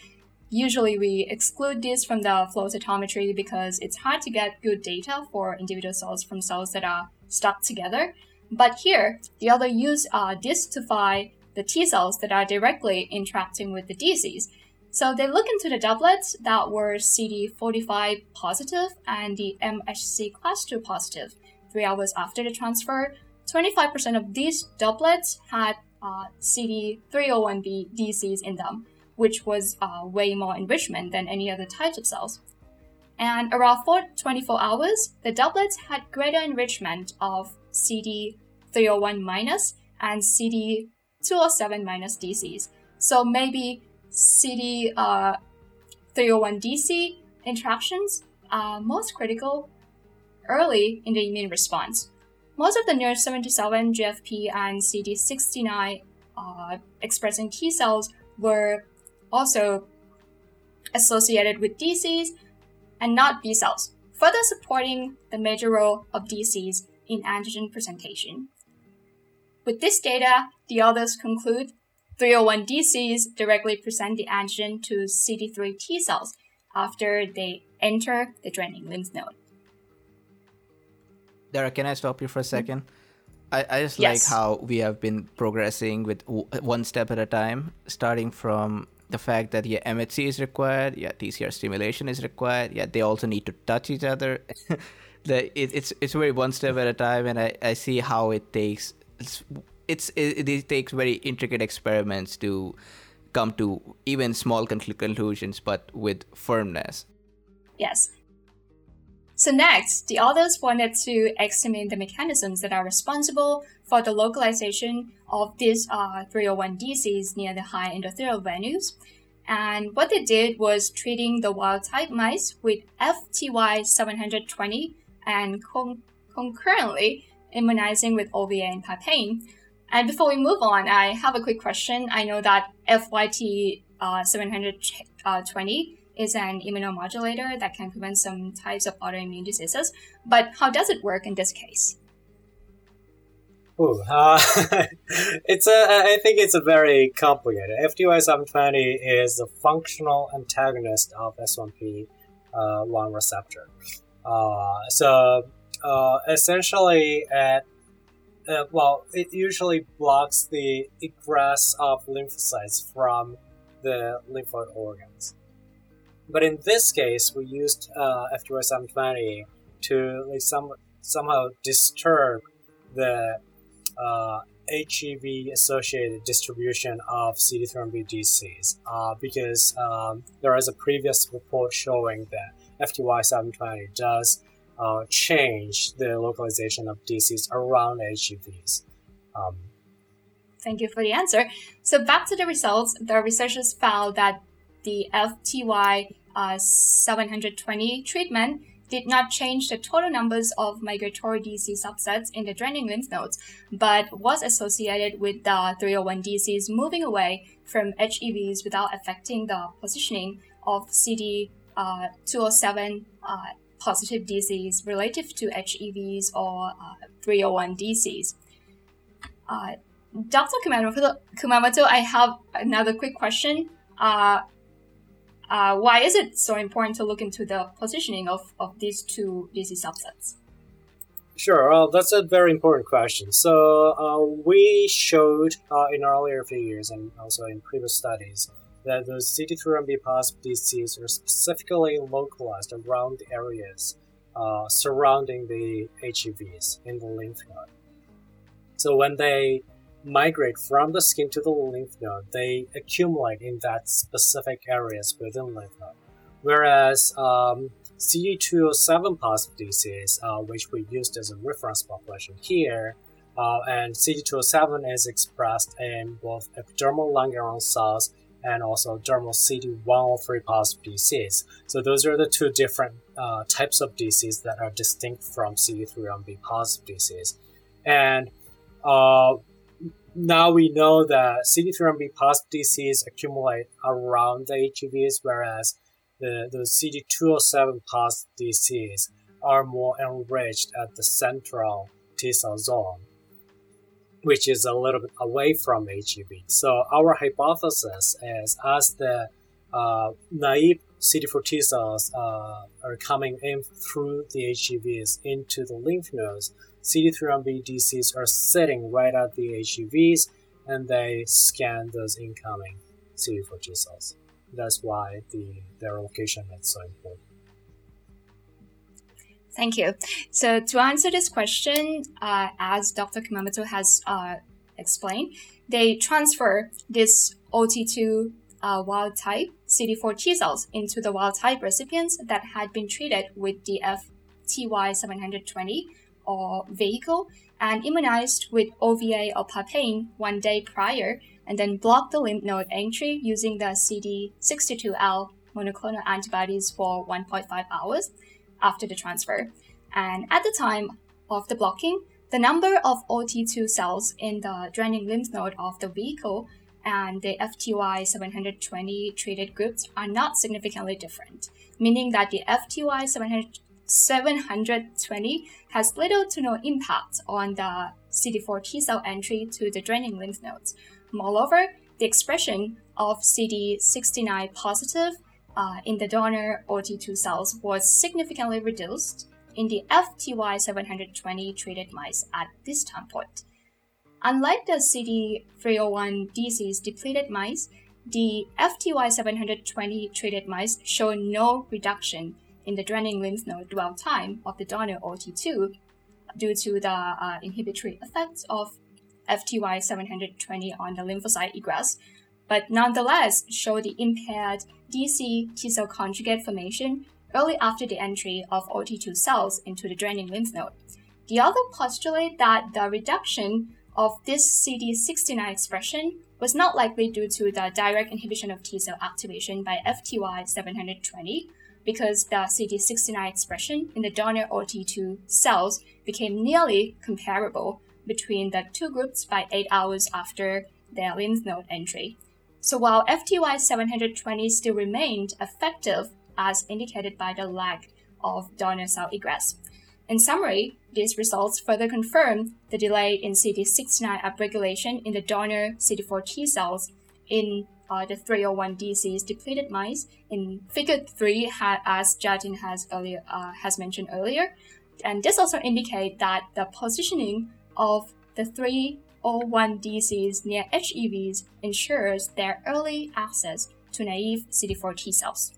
Usually we exclude this from the flow cytometry because it's hard to get good data for individual cells from cells that are stuck together. But here, the other use uh, this to find the T cells that are directly interacting with the DCs. So they look into the doublets that were CD45 positive and the MHC class 2 positive. Three hours after the transfer, 25% of these doublets had uh, CD301B DCs in them which was uh, way more enrichment than any other types of cells. And around 4, 24 hours, the doublets had greater enrichment of CD301 minus and CD207 minus DCs. So maybe CD301 uh, DC interactions are most critical early in the immune response. Most of the NER77 GFP and CD69 uh, expressing T cells were also associated with DCs and not B cells, further supporting the major role of DCs in antigen presentation. With this data, the authors conclude 301 DCs directly present the antigen to CD3 T cells after they enter the draining lymph node. Dara, can I stop you for a mm-hmm. second? I, I just yes. like how we have been progressing with w- one step at a time, starting from the fact that yeah MHC is required, yeah TCR stimulation is required, yeah they also need to touch each other. the it, it's it's very one step at a time, and I, I see how it takes it's it's it, it takes very intricate experiments to come to even small conclusions, but with firmness. Yes. So next, the authors wanted to examine the mechanisms that are responsible for the localization of these uh, 301 DCs near the high endothelial venues. And what they did was treating the wild type mice with FTY720 and con- concurrently immunizing with OVA and papain. And before we move on, I have a quick question. I know that FYT uh, 720 is an immunomodulator that can prevent some types of autoimmune diseases, but how does it work in this case? Ooh, uh, it's a. I think it's a very complicated. FTY720 is a functional antagonist of S1P uh, receptor. Uh, so uh, essentially, at uh, well, it usually blocks the egress of lymphocytes from the lymphoid organs. But in this case, we used uh, FTY720 to like some somehow disturb the uh, HEV associated distribution of CD3MB DCs uh, because um, there is a previous report showing that FTY720 does uh, change the localization of DCs around HEVs. Um, Thank you for the answer. So back to the results, the researchers found that the FTY uh, 720 treatment did not change the total numbers of migratory DC subsets in the draining lymph nodes, but was associated with the 301 DCs moving away from HEVs without affecting the positioning of CD207 uh, uh, positive DCs relative to HEVs or uh, 301 DCs. Uh, Dr. Kumamoto, Kumamoto, I have another quick question. Uh, uh, why is it so important to look into the positioning of, of these two DC subsets? Sure, uh, that's a very important question. So uh, we showed uh, in earlier years and also in previous studies that the CD3MB positive DCs are specifically localized around the areas uh, surrounding the HEVs in the lymph node. So when they migrate from the skin to the lymph node, they accumulate in that specific areas within lymph node. Whereas um, CD207 positive disease, uh, which we used as a reference population here, uh, and CD207 is expressed in both epidermal Langerhans cells and also dermal CD103 positive disease. So those are the two different uh, types of disease that are distinct from CD3MB positive. And uh, now we know that CD3MB positive DCs accumulate around the HEVs, whereas the, the CD207 positive DCs are more enriched at the central T cell zone, which is a little bit away from HEV. So our hypothesis is as the uh, naive CD4 T cells uh, are coming in through the HEVs into the lymph nodes, CD3MB DCs are sitting right at the HEVs and they scan those incoming CD4 T cells. That's why the their location is so important. Thank you. So to answer this question, uh, as Dr. Kumamoto has uh, explained, they transfer this OT2 uh, wild type CD4 T cells into the wild type recipients that had been treated with the FTY720 or vehicle and immunized with OVA or papain one day prior, and then block the lymph node entry using the CD62L monoclonal antibodies for 1.5 hours after the transfer. And at the time of the blocking, the number of OT2 cells in the draining lymph node of the vehicle and the FTY 720 treated groups are not significantly different, meaning that the FTY 700 720 has little to no impact on the CD4 T cell entry to the draining lymph nodes. Moreover, the expression of CD69 positive uh, in the donor OT2 cells was significantly reduced in the FTY720 treated mice at this time point. Unlike the CD301 DC's depleted mice, the FTY720 treated mice show no reduction in the draining lymph node dwell time of the donor OT2 due to the uh, inhibitory effects of FTY720 on the lymphocyte egress, but nonetheless show the impaired DC T cell conjugate formation early after the entry of OT2 cells into the draining lymph node. The other postulate that the reduction of this CD69 expression was not likely due to the direct inhibition of T cell activation by FTY720, because the CD69 expression in the donor OT2 cells became nearly comparable between the two groups by 8 hours after their lymph node entry. So while FTY 720 still remained effective as indicated by the lack of donor cell egress. In summary, these results further confirm the delay in CD69 upregulation in the donor CD4 T cells in uh, the 301DC's depleted mice in Figure 3, ha- as Jatin has earlier uh, has mentioned earlier, and this also indicates that the positioning of the three O1DCs near HEVs ensures their early access to naive CD4 T cells.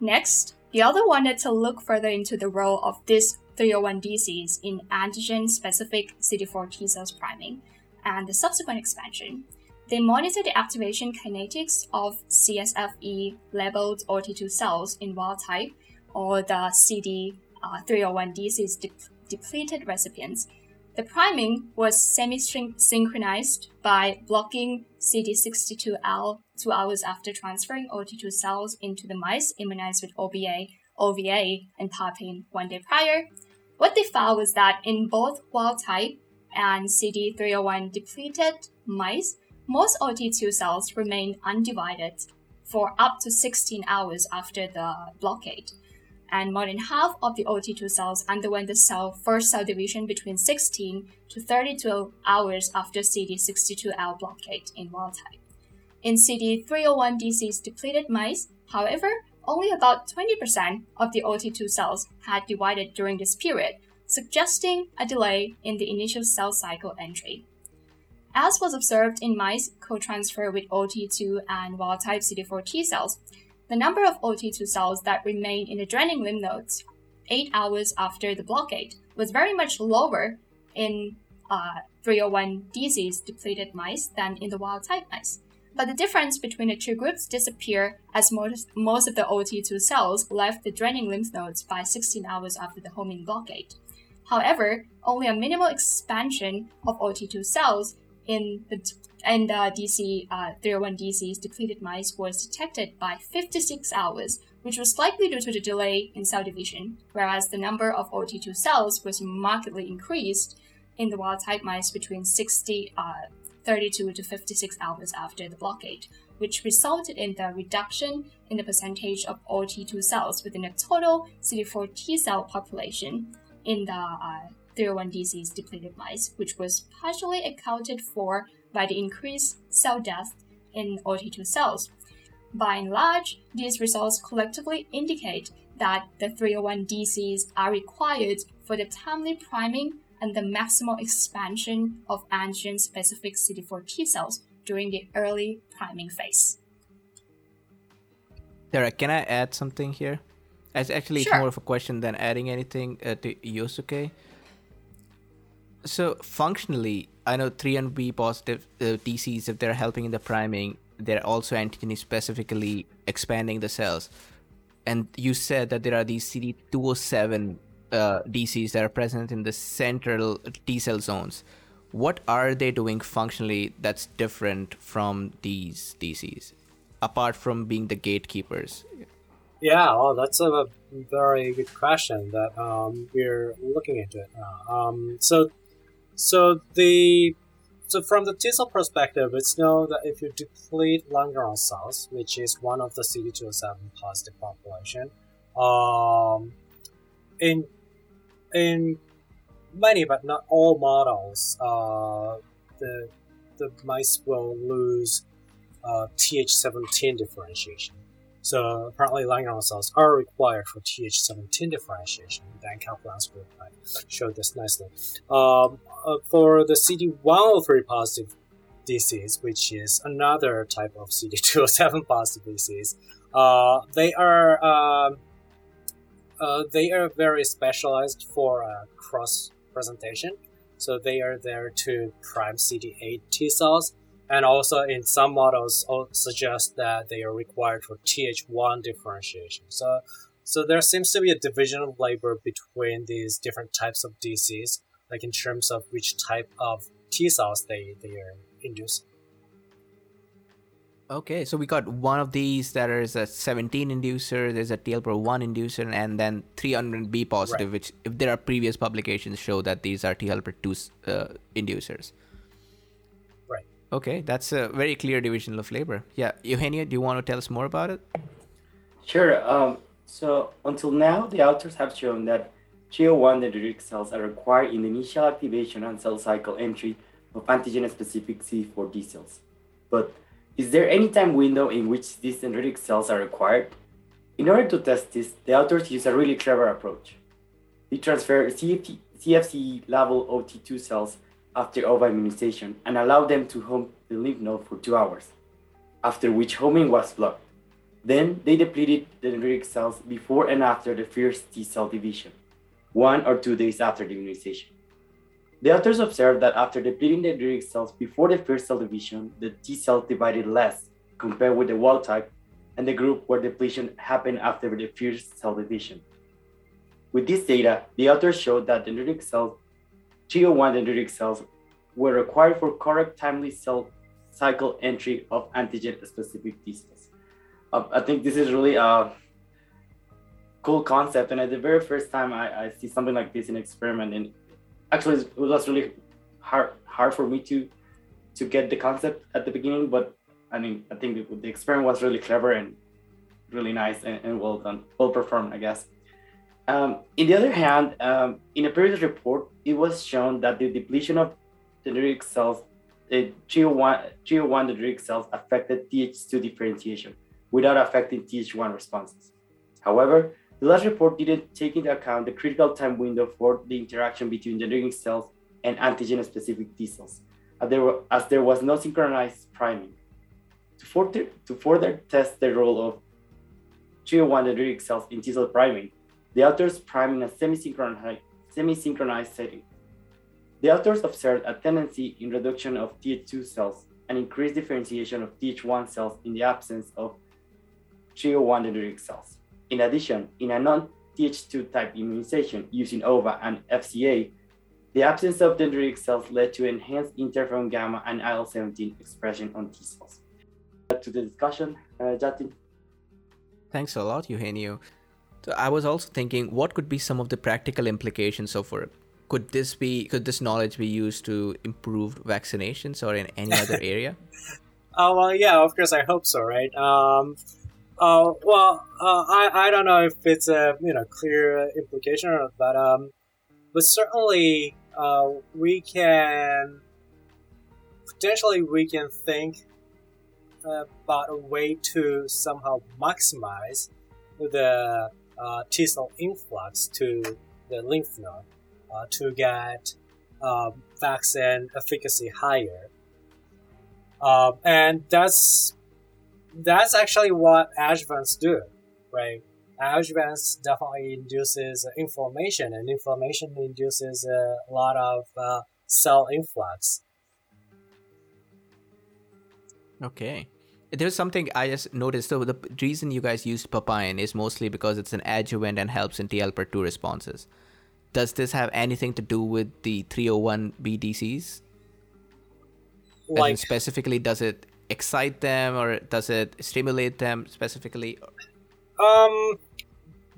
Next, the authors wanted to look further into the role of these 301DCs in antigen specific CD4 T cells priming and the subsequent expansion. They monitor the activation kinetics of CSFE labeled OT2 cells in wild type or the CD301DCs uh, de- depleted recipients the priming was semi-synchronized by blocking CD62L two hours after transferring OT2 cells into the mice immunized with OBA, OVA, and papain one day prior. What they found was that in both wild type and CD301 depleted mice, most OT2 cells remained undivided for up to 16 hours after the blockade and more than half of the OT2 cells underwent the cell first cell division between 16 to 32 hours after CD62L blockade in wild type. In CD301 DC's depleted mice, however, only about 20% of the OT2 cells had divided during this period, suggesting a delay in the initial cell cycle entry. As was observed in mice co-transfer with OT2 and wild-type CD4 T cells, the number of OT2 cells that remained in the draining lymph nodes eight hours after the blockade was very much lower in uh, 301 disease depleted mice than in the wild type mice. But the difference between the two groups disappeared as most, most of the OT2 cells left the draining lymph nodes by 16 hours after the homing blockade. However, only a minimal expansion of OT2 cells in the and uh, DC uh, 301 DC's depleted mice was detected by 56 hours, which was likely due to the delay in cell division, whereas the number of OT2 cells was markedly increased in the wild type mice between 60, uh, 32 to 56 hours after the blockade, which resulted in the reduction in the percentage of OT2 cells within the total CD4 T cell population in the uh, 301 DC's depleted mice, which was partially accounted for by the increased cell death in OT2 cells. By and large, these results collectively indicate that the 301 DCs are required for the timely priming and the maximal expansion of antigen specific CD4 T cells during the early priming phase. Sarah, can I add something here? It's actually sure. more of a question than adding anything uh, to Yosuke. So functionally, I know three and B positive uh, DCs, if they're helping in the priming, they're also antigen specifically expanding the cells. And you said that there are these CD207 uh, DCs that are present in the central T cell zones. What are they doing functionally that's different from these DCs, apart from being the gatekeepers? Yeah, well, that's a very good question that um, we're looking into. Uh, um, so so the so from the T cell perspective, it's known that if you deplete Langerhans cells, which is one of the CD207 positive population, um, in in many but not all models, uh, the the mice will lose uh, Th17 differentiation. So apparently Langerhans cells are required for Th17 differentiation. Dan Kaplan's group showed this nicely. Um, uh, for the CD103 positive disease, which is another type of CD207 positive disease, uh, they are um, uh, they are very specialized for uh, cross presentation. So they are there to prime CD8 T cells, and also in some models suggest that they are required for Th1 differentiation. So so there seems to be a division of labor between these different types of DCs like in terms of which type of T cells they, they are inducing. Okay, so we got one of these that is a 17 inducer, there's a TLPR1 inducer, and then 300B positive, Right. which, if there are previous publications, show that these are TLPR2 uh, inducers. Okay, that's a very clear division of labor. Yeah, Eugenia, do you want to tell us more about it? Sure. Um, so until now, the authors have shown that GO1 dendritic cells are required in the initial activation and cell cycle entry of antigen-specific CD4 cells. But is there any time window in which these dendritic cells are required? In order to test this, the authors use a really clever approach. They transfer CFC level OT2 cells after OVA immunization and allowed them to home the lymph node for two hours, after which homing was blocked. Then they depleted the dendritic cells before and after the first T cell division, one or two days after the immunization. The authors observed that after depleting the dendritic cells before the first cell division, the T cells divided less compared with the wild type and the group where depletion happened after the first cell division. With this data, the authors showed that dendritic cells, GO1 dendritic cells, were required for correct timely cell cycle entry of antigen-specific T cells. Uh, I think this is really a cool concept, and at the very first time I, I see something like this in experiment, and actually it was really hard hard for me to to get the concept at the beginning, but I mean I think the, the experiment was really clever and really nice and, and well done, well performed, I guess. Um, in the other hand, um, in a previous report, it was shown that the depletion of dendritic cells, the GO1, GO1 dendritic cells affected Th2 differentiation without affecting Th1 responses. However, the last report didn't take into account the critical time window for the interaction between dendritic cells and antigen-specific T cells, as there, were, as there was no synchronized priming. To further, to further test the role of GO1 dendritic cells in T cell priming, the authors prime in a semi-synchronized, semi-synchronized setting. The authors observed a tendency in reduction of Th2 cells and increased differentiation of Th1 cells in the absence of GO1 dendritic cells. In addition, in a non-Th2 type immunization using OVA and FCA, the absence of dendritic cells led to enhanced interferon gamma and IL-17 expression on T cells. To the discussion, uh, Jatin. Thanks a lot, Eugenio. So I was also thinking, what could be some of the practical implications of work? Could this be? Could this knowledge be used to improve vaccinations or in any other area? Oh well, yeah, of course, I hope so, right? Um, uh, well, uh, I I don't know if it's a you know clear implication, or not, but um, but certainly uh, we can potentially we can think about a way to somehow maximize the uh, T cell influx to the lymph node uh, to get um, vaccine efficacy higher. Um, and that's that's actually what adjuvants do, right? Adjuvants definitely induces inflammation, and inflammation induces a lot of uh, cell influx. Okay. There's something I just noticed. So the reason you guys used papain is mostly because it's an adjuvant and helps in TLPR2 responses. Does this have anything to do with the 301 BDCs? Like specifically, does it excite them or does it stimulate them specifically? Um,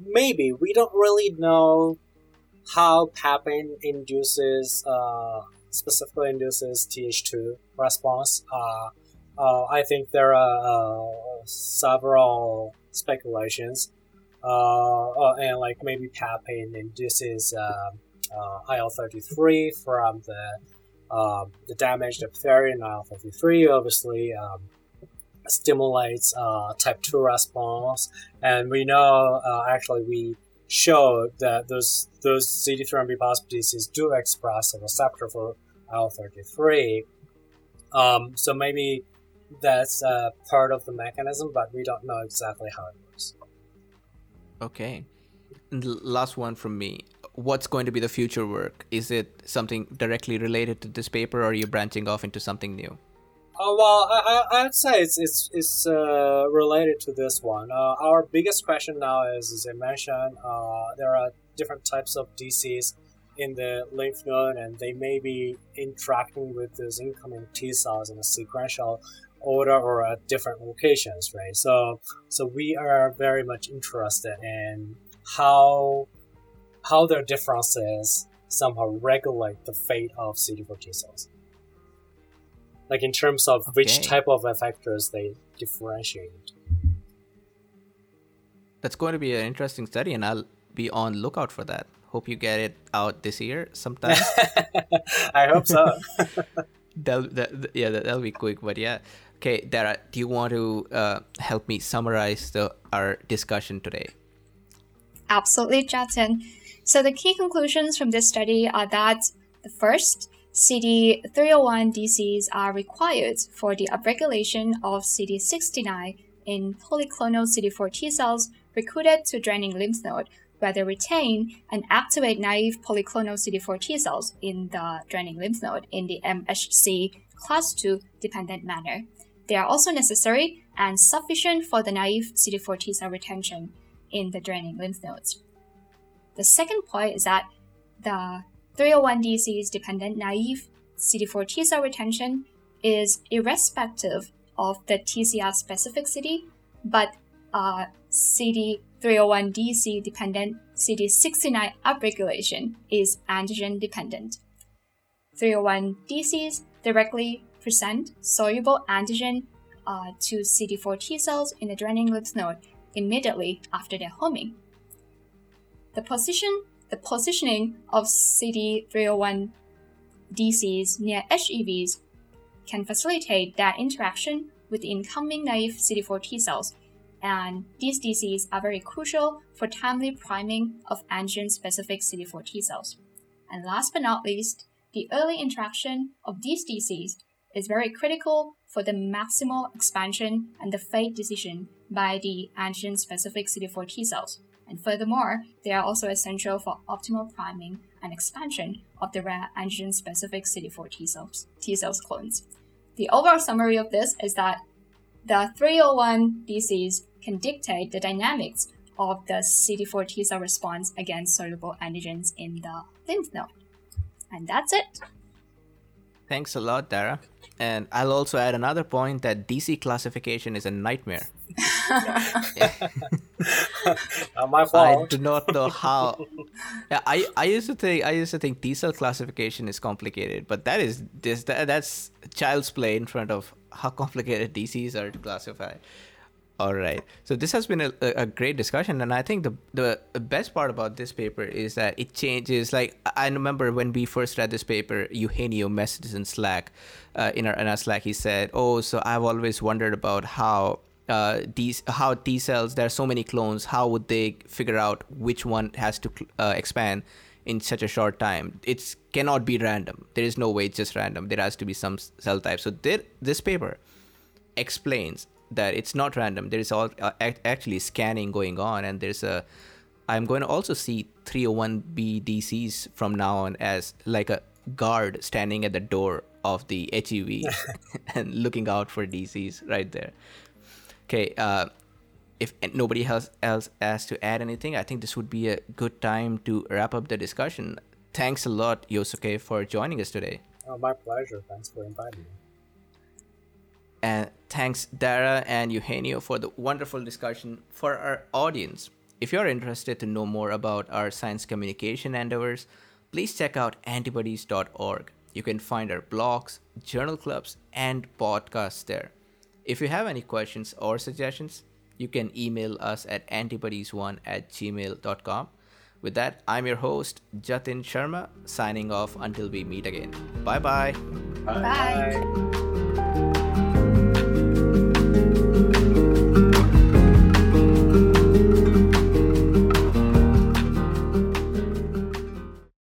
maybe we don't really know how papain induces, uh, specifically induces Th2 response. Uh, uh, I think there are uh, several speculations, uh, uh, and like maybe papain induces um uh, IL-33 from the um, the damaged diphtheria IL-33. Obviously, um, stimulates uh, type 2 response and we know actually we showed that those those CD3 and B positive DCs do express a receptor for IL-33 um, so maybe that's uh, part of the mechanism but we don't know exactly how it works Okay. And last one from me. What's going to be the future work? Is it something directly related to this paper or are you branching off into something new? Oh well, I, I I'd say it's it's it's uh, related to this one. Uh, our biggest question now is, as I mentioned, uh, there are different types of DCs in the lymph node, and they may be interacting with those incoming T cells in a sequential order or at different locations, right? So, so we are very much interested in how how their differences somehow regulate the fate of CD4 T cells. Like in terms of okay. which type of effectors they differentiate. That's going to be an interesting study, and I'll be on lookout for that. Hope you get it out this year sometime. I hope so. that'll, that, yeah, that'll be quick. But yeah, okay, Dara, do you want to uh, help me summarize the our discussion today? Absolutely, Jatin. So the key conclusions from this study are that the first, CD301 DCs are required for the upregulation of CD69 in polyclonal CD4 T cells recruited to draining lymph node, where they retain and activate naive polyclonal CD4 T cells in the draining lymph node in the MHC class II dependent manner. They are also necessary and sufficient for the naive CD4 T cell retention in the draining lymph nodes. The second point is that the 301DC's dependent naive CD4 T cell retention is irrespective of the TCR specificity, but uh, CD301DC dependent CD69 upregulation is antigen dependent. 301 DCs directly present soluble antigen uh, to CD4 T cells in the draining lymph node immediately after their homing. The position the positioning of CD301 DCs near HEVs can facilitate that interaction with the incoming naive CD4 T cells, and these DCs are very crucial for timely priming of antigen specific CD4 T cells. And last but not least, the early interaction of these DCs is very critical for the maximal expansion and the fate decision by the antigen specific CD4 T cells. And furthermore, they are also essential for optimal priming and expansion of the rare antigen specific CD4 T cells, T cells clones. The overall summary of this is that the 301 DCs can dictate the dynamics of the CD4 T cell response against soluble antigens in the lymph node. And that's it. Thanks a lot, Dara. And I'll also add another point that DC classification is a nightmare. my fault. I do not know how. Yeah, I, I used to think I used to think T cell classification is complicated, but that is this that, that's child's play in front of how complicated DCs are to classify. All right. So this has been a, a great discussion, and I think the the best part about this paper is that it changes. Like I remember when we first read this paper, Eugenio messaged in Slack, uh, in our in our Slack, he said, "Oh, so I've always wondered about how." Uh, these how T cells there are so many clones how would they figure out which one has to uh, expand in such a short time it cannot be random there is no way it's just random there has to be some cell type so there, this paper explains that it's not random. There is all uh, actually scanning going on, and there's a. I'm going to also see 301B DCs from now on as like a guard standing at the door of the HEV and looking out for DCs right there. Okay, uh, if nobody else else has to add anything, I think this would be a good time to wrap up the discussion. Thanks a lot, Yosuke, for joining us today. Oh, my pleasure. Thanks for inviting me. And thanks, Dara and Eugenio, for the wonderful discussion. For our audience, if you're interested to know more about our science communication endeavors, please check out antibodies.org. You can find our blogs, journal clubs, and podcasts there. If you have any questions or suggestions, you can email us at antibodies1 at gmail.com. With that, I'm your host, Jatin Sharma, signing off until we meet again. Bye-bye. Bye. Bye.